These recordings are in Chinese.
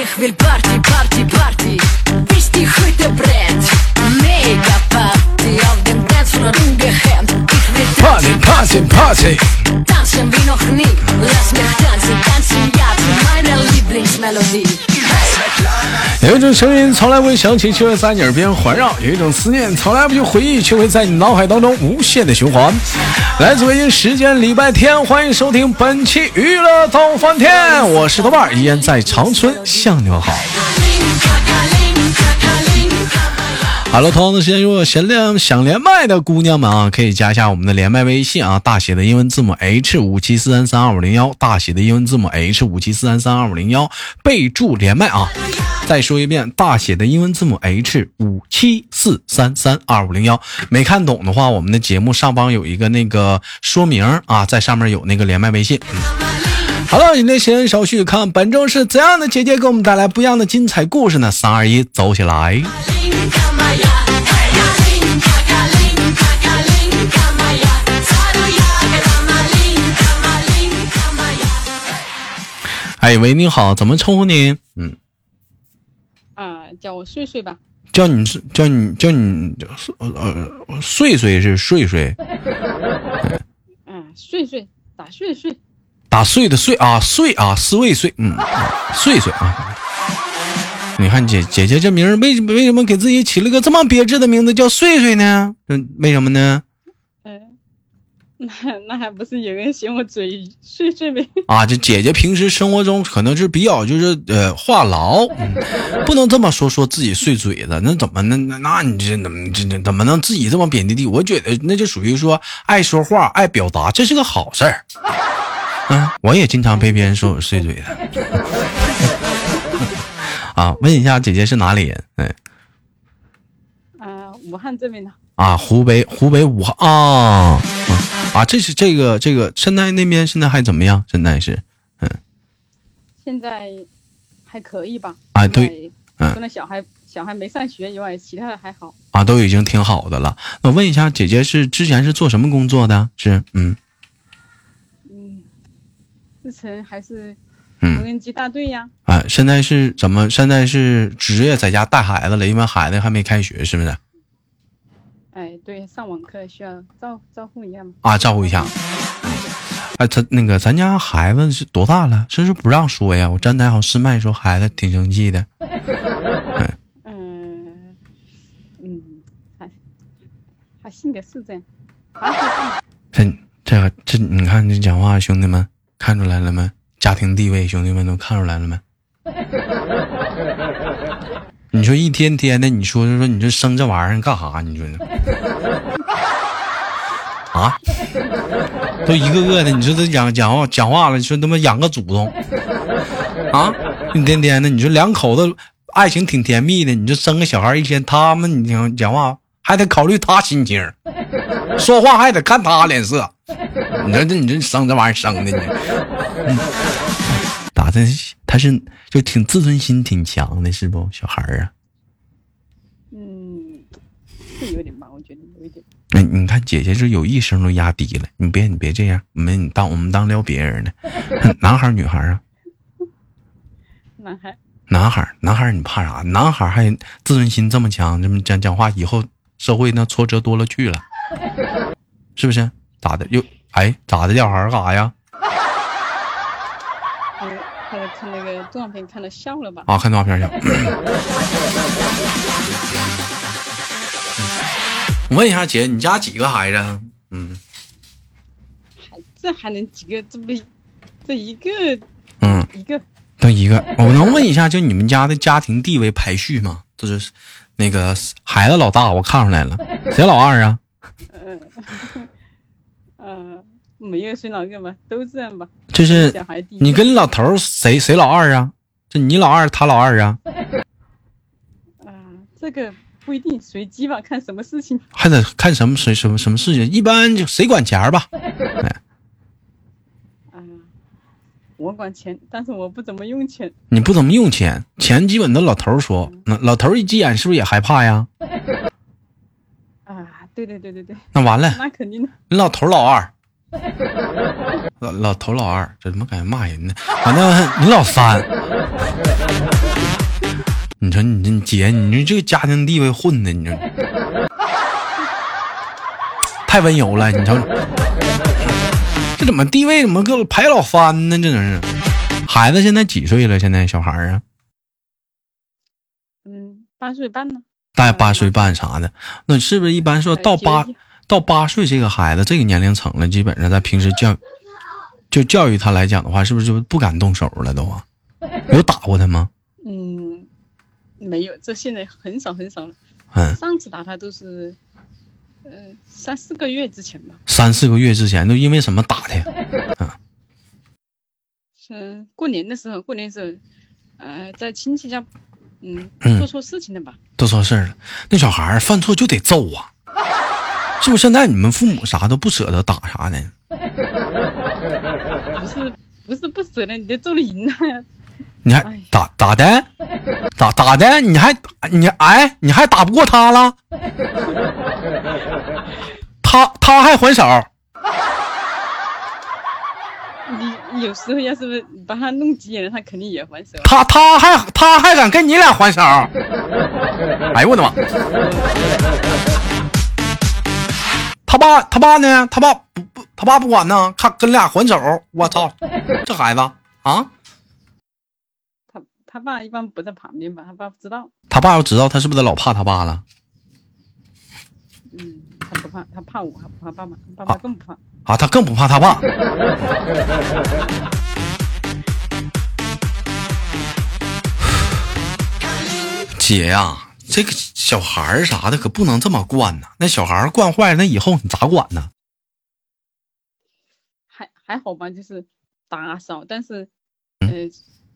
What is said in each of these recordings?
Ich will Party, Party, Party, bis die Hütte brennt. Mega Party auf dem Dancefloor ungehemmt. Ich will tanzen, Party, Party, Party. Tanzen wie noch nie. Lass mich tanzen, tanzen, ja, zu meiner Lieblingsmelodie. 有一种声音从来不会响起，却会在你耳边环绕；有一种思念从来不去回忆，却会在你脑海当中无限的循环。来自北京时间礼拜天，欢迎收听本期娱乐逗翻天，我是豆瓣，依然在长春向你们好。哈喽，同样的时间，如果想连想连麦的姑娘们啊，可以加一下我们的连麦微信啊，大写的英文字母 H 五七四三三二五零幺，大写的英文字母 H 五七四三三二五零幺，备注连麦啊。再说一遍，大写的英文字母 H 五七四三三二五零幺。没看懂的话，我们的节目上方有一个那个说明啊，在上面有那个连麦微信。好了，那闲言少叙，看本周是怎样的姐姐给我们带来不一样的精彩故事呢？三二一，走起来！哎喂，你好，怎么称呼您？嗯，叫我睡睡吧。叫你睡叫你叫你呃呃睡睡是睡睡，嗯，睡睡打睡睡打碎的碎啊碎啊四位碎，嗯，睡睡啊。你看姐姐姐这名儿为为什么给自己起了个这么别致的名字叫睡睡呢？嗯，为什么呢？嗯，那那还不是有人嫌我嘴碎碎呗？啊，这姐姐平时生活中可能是比较就是呃话痨，嗯不能这么说说自己碎嘴子，那怎么那那那你这怎么这这怎么能自己这么贬低地？我觉得那就属于说爱说话爱表达，这是个好事儿。嗯，我也经常被别人说我碎嘴的。啊，问一下姐姐是哪里人？哎，啊，武汉这边的。啊，湖北湖北武汉啊啊，这是这个这个现在那边现在还怎么样？现在是嗯现在还可以吧？啊对，嗯除了小孩小孩没上学以外，其他的还好。啊，都已经挺好的了。那我问一下，姐姐是之前是做什么工作的？是嗯嗯，之前还是嗯无人机大队呀。啊，现在是怎么？现在是职业在家带孩子了，因为孩子还没开学，是不是？哎，对，上网课需要照照顾一下吗。啊，照顾一下。哎，他那个咱家孩子是多大了？是不是不让说呀？我站台好试麦说孩子挺生气的。嗯嗯，还还性格是这样。啊，这这个这，你看这讲话，兄弟们看出来了没？家庭地位，兄弟们都看出来了没？你说一天天的，你说说你这生这玩意儿干啥？你说呢？啊？都一个个的，你说这讲讲话讲话了，你说他妈养个祖宗啊？一天天的，你说两口子爱情挺甜蜜的，你就生个小孩一天，他们你讲讲话还得考虑他心情，说话还得看他脸色。你说这你这生这玩意儿生的你，嗯咋的？他是就挺自尊心挺强的，是不？小孩儿啊，嗯，是有点吧，我觉得有一点。哎，你看姐姐这有一声都压低了，你别你别这样，我们你当我们当撩别人呢。男孩儿女孩儿啊？男孩，男孩儿，男孩儿你怕啥？男孩儿还自尊心这么强，这么讲讲话，以后社会那挫折多了去了，是不是？咋的？又哎咋的？小孩儿干啥呀？还有还有看那个动画片看的笑了吧？啊，看动画片儿去。我问一下姐，你家几个孩子啊？嗯还这还能几个？这不这一个嗯，一个都一个。我能问一下，就你们家的家庭地位排序吗？就是那个孩子老大，我看出来了，谁老二啊？呃没有谁老二吧，都这样吧。就是你跟老头儿谁谁老二啊？这你老二，他老二啊？啊、这个不一定随机吧，看什么事情。还得看什么谁什么什么事情？一般就谁管钱儿吧？啊、我管钱，但是我不怎么用钱。你不怎么用钱，钱基本都老头儿说。那老头儿一急眼是不是也害怕呀？啊，对对对对对，那完了，那肯定的。你老头老二，老老头老二，这怎么感觉骂人呢？反正你老三，你说你这姐，你说这个家庭地位混的，你说太温柔了，你瞅这怎么地位怎么给我排老三呢？这真是。孩子现在几岁了？现在小孩啊？嗯，八岁半呢。大八岁半啥的，那是不是一般说到八到八岁这个孩子这个年龄层了，基本上在平时教就教育他来讲的话，是不是就不敢动手了都啊？有打过他吗？嗯，没有，这现在很少很少了。嗯，上次打他都是，呃，三四个月之前吧。三四个月之前都因为什么打的呀？嗯，是过年的时候，过年时候，呃，在亲戚家。嗯，做错事情了吧？做错事了，那小孩犯错就得揍啊！是不是？现在你们父母啥都不舍得打啥的？不是，不是不舍得，你得揍了赢了呀！你还打打的？打打的？你还你哎？你还打不过他了？他他还还手？你有时候要是把他弄急眼了，他肯定也还手。他他还他还敢跟你俩还手？哎呦我的妈！他爸他爸呢？他爸不不，他爸不管呢，看跟俩还手。我操，这孩子啊！他他爸一般不在旁边吧？他爸不知道。他爸要知道，他是不是得老怕他爸了？嗯，他不怕，他怕我，他不怕爸爸，爸爸更不怕。啊，他更不怕他爸。姐呀，这个小孩儿啥的可不能这么惯呢。那小孩儿惯坏了，那以后你咋管呢？还还好吧，就是打扫，但是呃，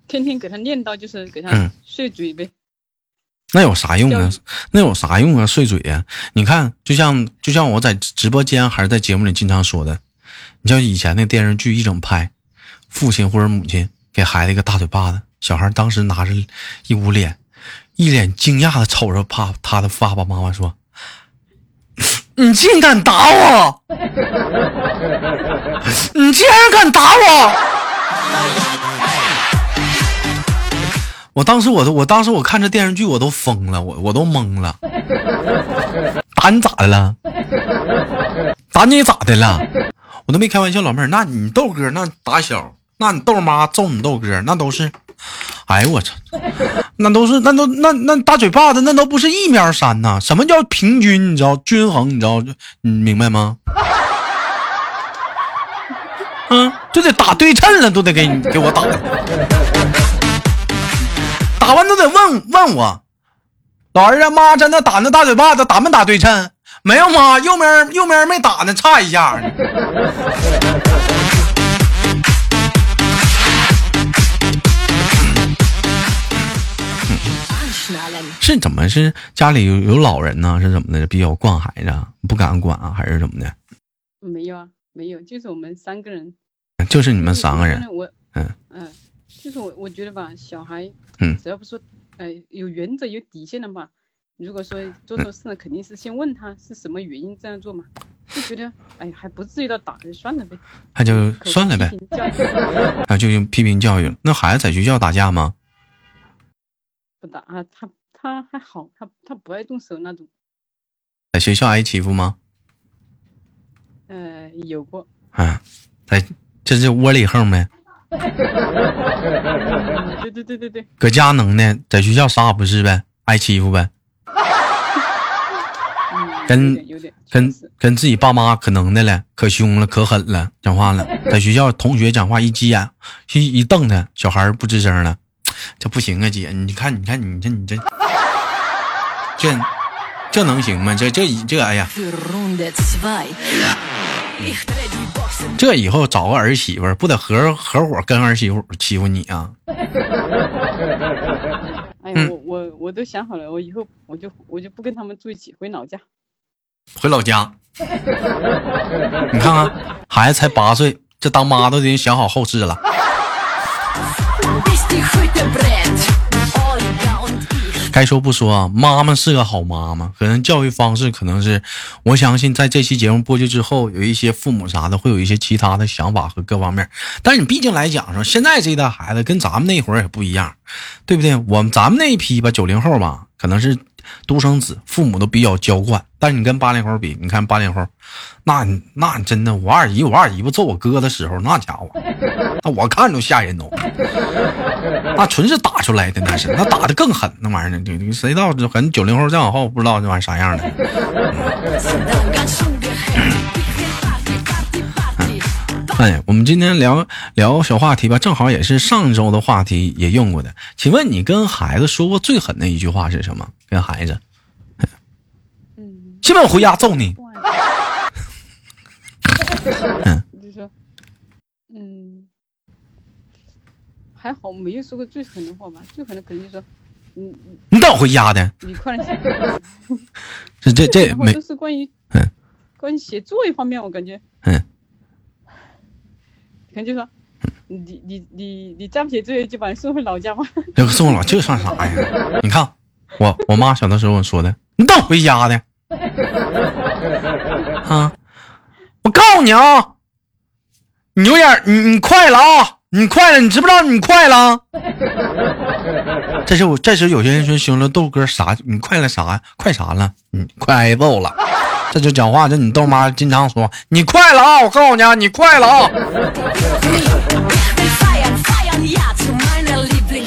天天给他念叨，就是给他碎嘴呗。那有啥用啊？那有啥用啊？碎嘴呀！你看，就像就像我在直播间还是在节目里经常说的，你像以前那电视剧一整拍，父亲或者母亲给孩子一个大嘴巴子，小孩当时拿着一捂脸，一脸惊讶的瞅着爸他的爸爸妈妈说：“你竟敢打我！你竟然敢打我！”我当时，我都，我当时我看这电视剧，我都疯了，我我都懵了。打你咋的了？打你咋的了？我都没开玩笑，老妹儿，那你豆哥那打小，那你豆妈揍你豆哥，那都是，哎我操，那都是那都那那大嘴巴子，那都不是一面山呐。什么叫平均？你知道均衡？你知道你明白吗？嗯，就得打对称了，都得给你给我打。打完都得问问我，老儿子妈在那打那大嘴巴子打没打对称？没有妈，右面右面没打呢，差一下。是怎么是家里有有老人呢？是怎么的？比较惯孩子，不敢管啊，还是怎么的？没有啊，没有，就是我们三个人，就是你们三个人。我嗯嗯。就是我，我觉得吧，小孩，嗯，只要不说，呃，有原则、有底线的嘛。如果说做错事了，肯定是先问他是什么原因这样做嘛。就觉得，哎，还不至于到打，就算了呗。那就算了呗。啊，就用批评教育。那孩子在学校打架吗？不打啊，他他还好，他他不爱动手那种。在学校挨欺负吗？呃，有过。啊，在这是窝里横呗。对对对对对，搁家能耐，在学校啥也不是呗？挨欺负呗？跟跟跟自己爸妈可能的了，可凶了，可狠了，讲话了。在学校同学讲话一急眼，一一瞪他，小孩不吱声了，这不行啊，姐，你看你看你这你这这这能行吗？这这这哎呀！这以后找个儿媳妇，不得合合伙跟儿媳妇欺负你啊？哎呀，我我我都想好了，我以后我就我就不跟他们住一起，回老家。回老家？你看看，孩子才八岁，这当妈都已经想好后事了。该说不说啊，妈妈是个好妈妈，可能教育方式可能是，我相信在这期节目播去之后，有一些父母啥的会有一些其他的想法和各方面。但是你毕竟来讲说，现在这一代孩子跟咱们那会儿也不一样，对不对？我们咱们那一批吧，九零后吧，可能是。独生子，父母都比较娇惯，但是你跟八零后比，你看八零后，那那真的，我二姨我二姨夫揍我哥的时候，那家伙，那我看着吓人都，那纯是打出来的，那是那打的更狠，那玩意儿，你谁知道？可能九零后再往后不知道那玩意儿啥样的。哎，我们今天聊聊小话题吧，正好也是上周的话题也用过的。请问你跟孩子说过最狠的一句话是什么？跟孩子，嗯，信不信我回家揍你？嗯，就说，嗯，还好没有说过最狠的话吧。最狠的肯定就说，你，你等我回家的。你快点。这这这 没。都是关于，嗯，关于写作业方面，我感觉，嗯。可能就说，你你你你再不写作业，就把你送回老家吧。这个送回老家算啥呀？你看，我我妈小的时候说的，你等回家的。啊！我告诉你啊，你有点你你快了啊，你快了，你知不知道你快了？这是我这时有些人说行了，豆哥啥？你快了啥？快啥了？你快挨揍了。这就讲话，这你豆妈经常说你快了啊！我告诉你啊，你快了啊！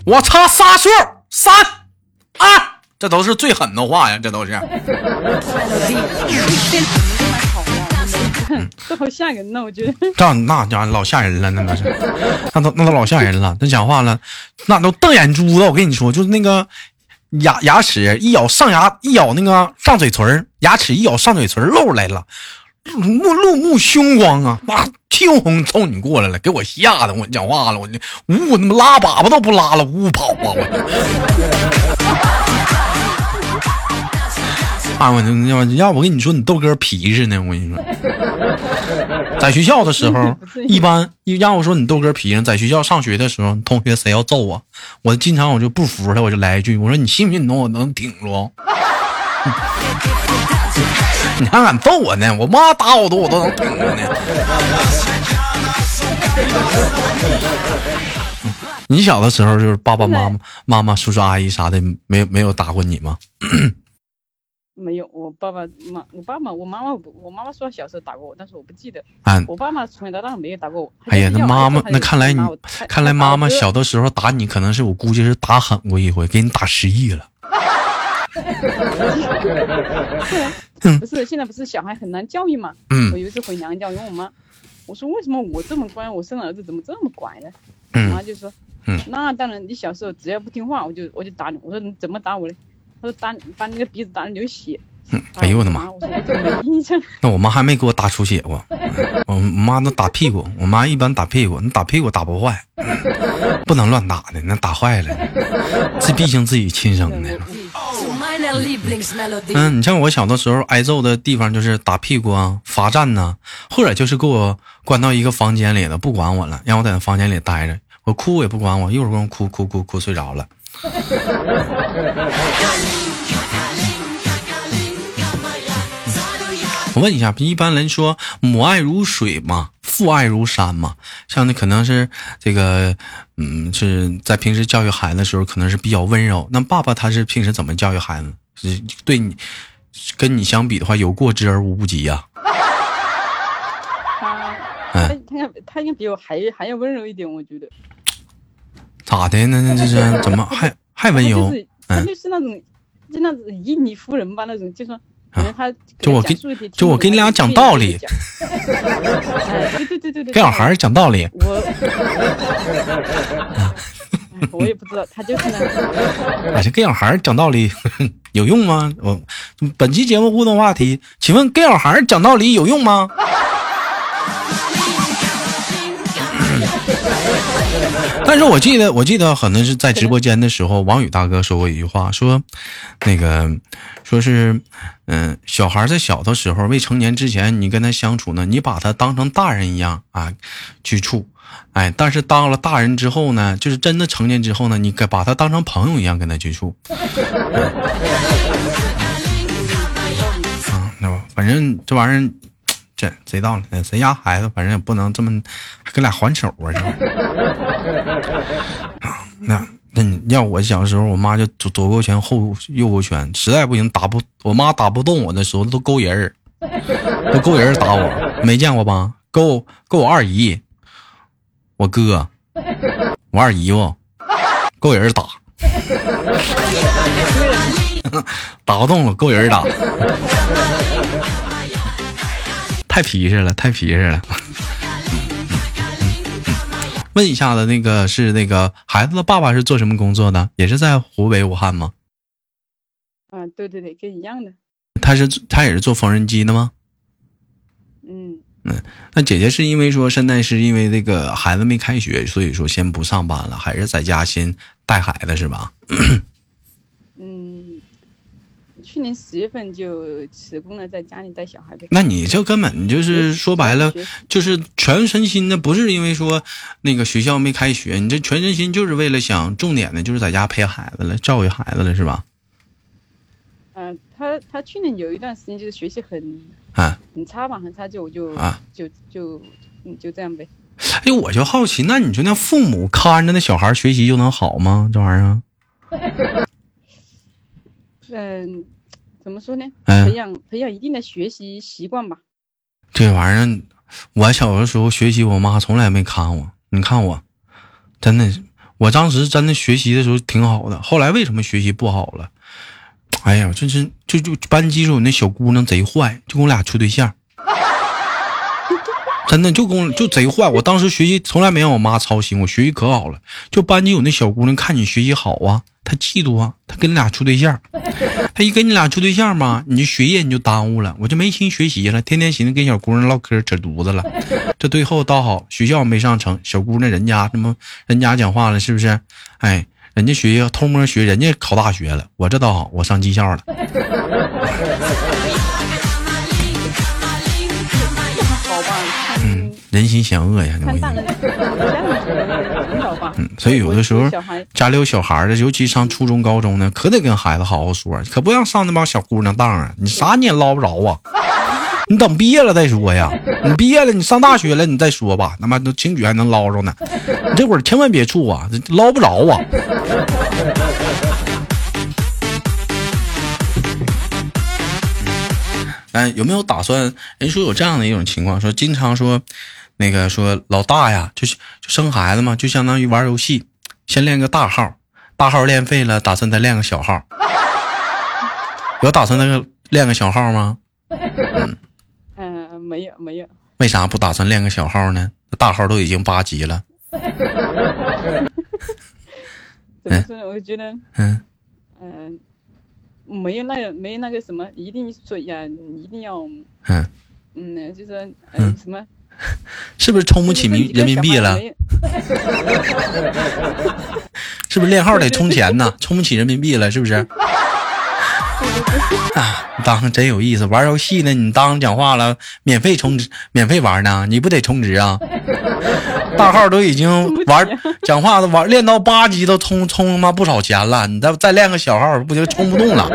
我差仨数，三二，这都是最狠的话呀，这都是。这好吓人呢，我觉得。这那家伙老吓人了，那都是，那都那都老吓人了。那讲话了，那都瞪眼珠子。我跟你说，就是那个。牙牙齿一咬上牙一咬那个上嘴唇牙齿一咬上嘴唇露出来了，目露目凶光啊！妈，气哄冲你过来了，给我吓得我讲话了，我呜，他妈拉粑粑都不拉了，呜跑啊！我。啊，我要要我跟你说，你豆哥皮实呢。我跟你说，在学校的时候，一般要我说你豆哥皮实。在学校上学的时候，同学谁要揍我，我经常我就不服他，我就来一句，我说你信不信你能我能顶住？你还敢揍我呢？我妈打我都我都能顶住呢。你小的时候就是爸爸妈妈、妈妈、叔叔阿姨啥的，没没有打过你吗？没有，我爸爸妈，我爸妈，我妈妈，我妈妈说小时候打过我，但是我不记得。啊，我爸妈从小到大没有打过我。哎呀，那妈妈，那看来你，看来妈妈小的时候打你，可能是我估计是打狠过一回，给你打失忆了。不是，现在不是小孩很难教育嘛？嗯。我有一次回娘家，问我妈，我说为什么我这么乖，我生儿子怎么这么乖呢？嗯。我妈就说，嗯，那当然，你小时候只要不听话，我就我就打你。我说你怎么打我嘞？打把那个鼻子打流血，哎呦我的妈！那我妈还没给我打出血过，我妈都打屁股。我妈一般打屁股，你打屁股打不坏，不能乱打的，那打坏了，这毕竟自己亲生的。嗯，你像我小的时候挨揍的地方就是打屁股啊、罚站呐，或者就是给我关到一个房间里了，不管我了，让我在那房间里待着，我哭也不管我，一会儿给我哭哭哭哭睡着了。我问一下，一般人说母爱如水嘛，父爱如山嘛。像那可能是这个，嗯，是在平时教育孩子的时候，可能是比较温柔。那爸爸他是平时怎么教育孩子？是对你跟你相比的话，有过之而无不及 呀。他他他他应该比我还还要温柔一点，我觉得。咋的？那那这是怎么 还还温柔？他就是那种，就那种以你夫人吧，那种，就说可能他就我给就我给你俩讲道理。对对对对对，跟小孩讲道理。我 我也不知道，他就是那。哎，这跟小孩讲道理有用吗？我本期节目互动话题，请问跟小孩讲道理有用吗？但是我记得，我记得可能是在直播间的时候，王宇大哥说过一句话，说，那个说是，嗯，小孩在小的时候，未成年之前，你跟他相处呢，你把他当成大人一样啊去处，哎，但是当了大人之后呢，就是真的成年之后呢，你把他当成朋友一样跟他去处。啊，那反正这玩意儿，这谁道理？谁家孩子，反正也不能这么跟俩还手啊，是？那。那你要我小时候，我妈就左左勾拳后右勾拳，实在不行打不我妈打不动我的时候，都勾人儿，都勾人打我，没见过吧？勾勾我二姨，我哥，我二姨夫，勾人打，打不动了，勾人打，太皮实了，太皮实了。问一下子，那个是那个孩子的爸爸是做什么工作的？也是在湖北武汉吗？啊，对对对，跟一样的。他是他也是做缝纫机的吗？嗯嗯，那姐姐是因为说现在是因为这个孩子没开学，所以说先不上班了，还是在家先带孩子是吧？去年十月份就辞工了，在家里带小孩呗。那你这根本就是说白了，就是全身心的，不是因为说那个学校没开学，你这全身心就是为了想重点的，就是在家陪孩子了，教育孩子了，是吧？嗯，他他去年有一段时间就是学习很啊很差吧，很差，就我就啊就就嗯就这样呗。哎，我就好奇，那你说那父母看着那小孩学习就能好吗？这玩意儿？嗯。怎么说呢？培养培养一定的学习习惯吧。这玩意儿，我小的时候学习，我妈从来没看我。你看我，真的，我当时真的学习的时候挺好的。后来为什么学习不好了？哎呀，就是就就班级时候那小姑娘贼坏，就跟我俩处对象。真的就跟我就贼坏。我当时学习从来没让我妈操心，我学习可好了。就班级有那小姑娘看你学习好啊。她嫉妒啊，她跟你俩处对象，她一跟你俩处对象嘛，你就学业你就耽误了，我就没心学习了，天天寻思跟小姑娘唠嗑扯犊子了。这最后倒好，学校没上成，小姑娘人家什么人家讲话了，是不是？哎，人家学校偷摸学，人家考大学了，我这倒好，我上技校了。人心险恶呀！嗯，所以有的时候家里有小孩的，尤其上初中、高中呢，可得跟孩子好好说，可不让上那帮小姑娘当啊！你啥你也捞不着啊！你等毕业了再说呀！你毕业了，你上大学了，你再说吧。他妈都轻举还能捞着呢，你这会儿千万别处啊，捞不着啊！哎，有没有打算？人说有这样的一种情况，说经常说。那个说老大呀，就是就生孩子嘛，就相当于玩游戏，先练个大号，大号练废了，打算再练个小号。有打算那个练个小号吗？嗯，没有没有。为啥不打算练个小号呢？大号都已经八级了。怎么说呢？我觉得，嗯嗯，没有那个没有那个什么，一定说呀，一定要，嗯嗯，就是嗯什么。是不是充不起民人民币了？是不是练号得充钱呢？充不起人民币了，是不是？啊，当真有意思，玩游戏呢？你当讲话了，免费充值，免费玩呢？你不得充值啊？大号都已经玩讲话都玩练到八级都充充他妈不少钱了，你再再练个小号，不就充不动了？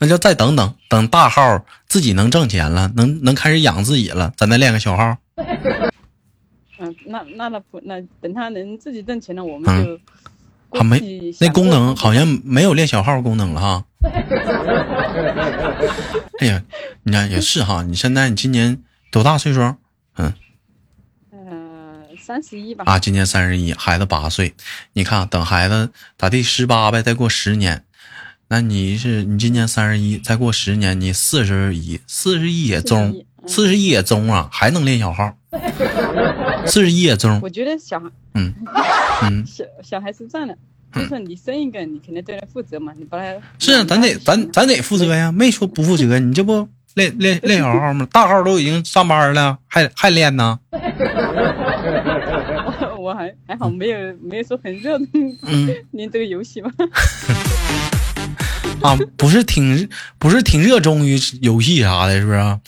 那就再等等，等大号自己能挣钱了，能能开始养自己了，咱再练个小号。嗯，那那那不那等他能自己挣钱了，我们就还没那功能好像没有练小号功能了哈。哎呀，你看也是哈，你现在你今年多大岁数？嗯，呃，三十一吧。啊，今年三十一，孩子八岁。你看，等孩子咋地十八呗，再过十年。那你是你今年三十一，再过十年你四十一，四十一也中，四十一也中啊，还能练小号，四十一也中。我觉得小孩，嗯 嗯，小小孩是这样的，就是你生一个，你肯定对他负责嘛，你把他是啊，咱得咱咱得负责呀，没说不负责，你这不练练练小号吗？大号都已经上班了，还还练呢。我还还好，没有没有说很热嗯，练这个游戏吧。啊，不是挺不是挺热衷于游戏啥的，是不是？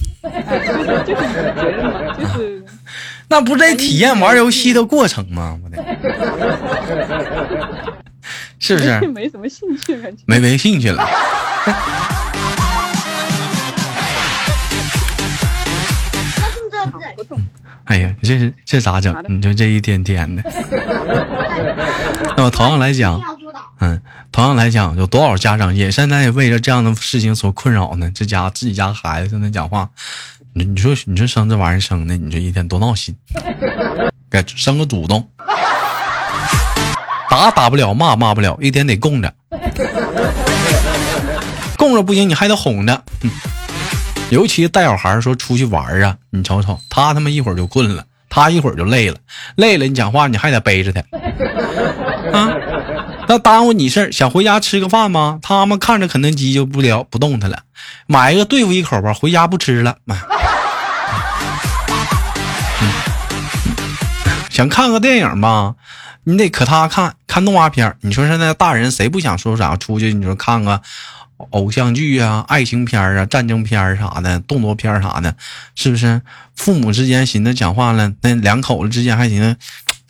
就是责任嘛，就是。那不是在体验玩游戏的过程吗？是不是？没什么兴趣，感觉没没兴趣了。哎呀，这是这咋整？你说这一天天的。那么同样来讲，嗯，同样来讲，有多少家长也现在为了这样的事情所困扰呢？这家自己家孩子跟他讲话，你你说你说生这玩意儿生的，你这一天多闹心。该生个主动，打打不了，骂骂不了，一天得供着，供着不行，你还得哄着。尤其带小孩说出去玩啊，你瞅瞅，他他妈一会儿就困了，他一会儿就累了，累了你讲话你还得背着他，啊，那耽误你事儿。想回家吃个饭吗？他们看着肯德基就不聊不动他了，买一个对付一口吧，回家不吃了。想看个电影吧，你得可他看看动画片。你说现在大人谁不想说啥出去？你说看个。偶像剧啊，爱情片啊，战争片啥的，动作片啥的，是不是？父母之间寻思讲话了，那两口子之间还寻思，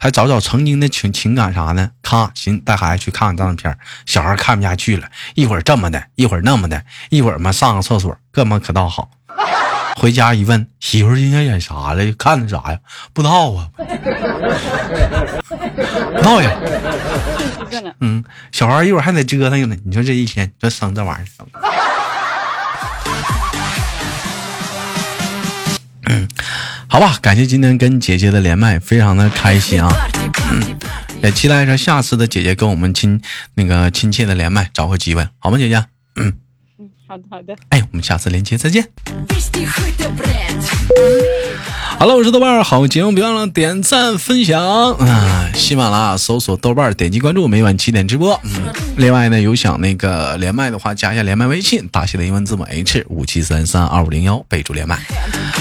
还找找曾经的情情感啥的。咔，行，带孩子去看看战争片，小孩看不下去了，一会儿这么的，一会儿那么的，一会儿嘛上个厕所，哥们可倒好。回家一问，媳妇今天演啥了？看的啥呀？不知道啊，不知道呀。嗯，小孩一会儿还得折腾呢。你说这一天这生这玩意儿，好吧，感谢今天跟姐姐的连麦，非常的开心啊。嗯，也期待着下次的姐姐跟我们亲那个亲切的连麦，找个机会，好吗，姐姐？嗯。好的好的，哎，我们下次连接再见。好了，我是豆瓣好节目别忘了点赞分享啊！喜马拉雅搜索豆瓣点击关注，每晚七点直播。嗯，另外呢，有想那个连麦的话，加一下连麦微信，大写的英文字母 H 五七三三二五零幺，备注连麦。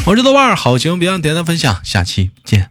我是豆瓣好节目别忘点赞分享，下期见。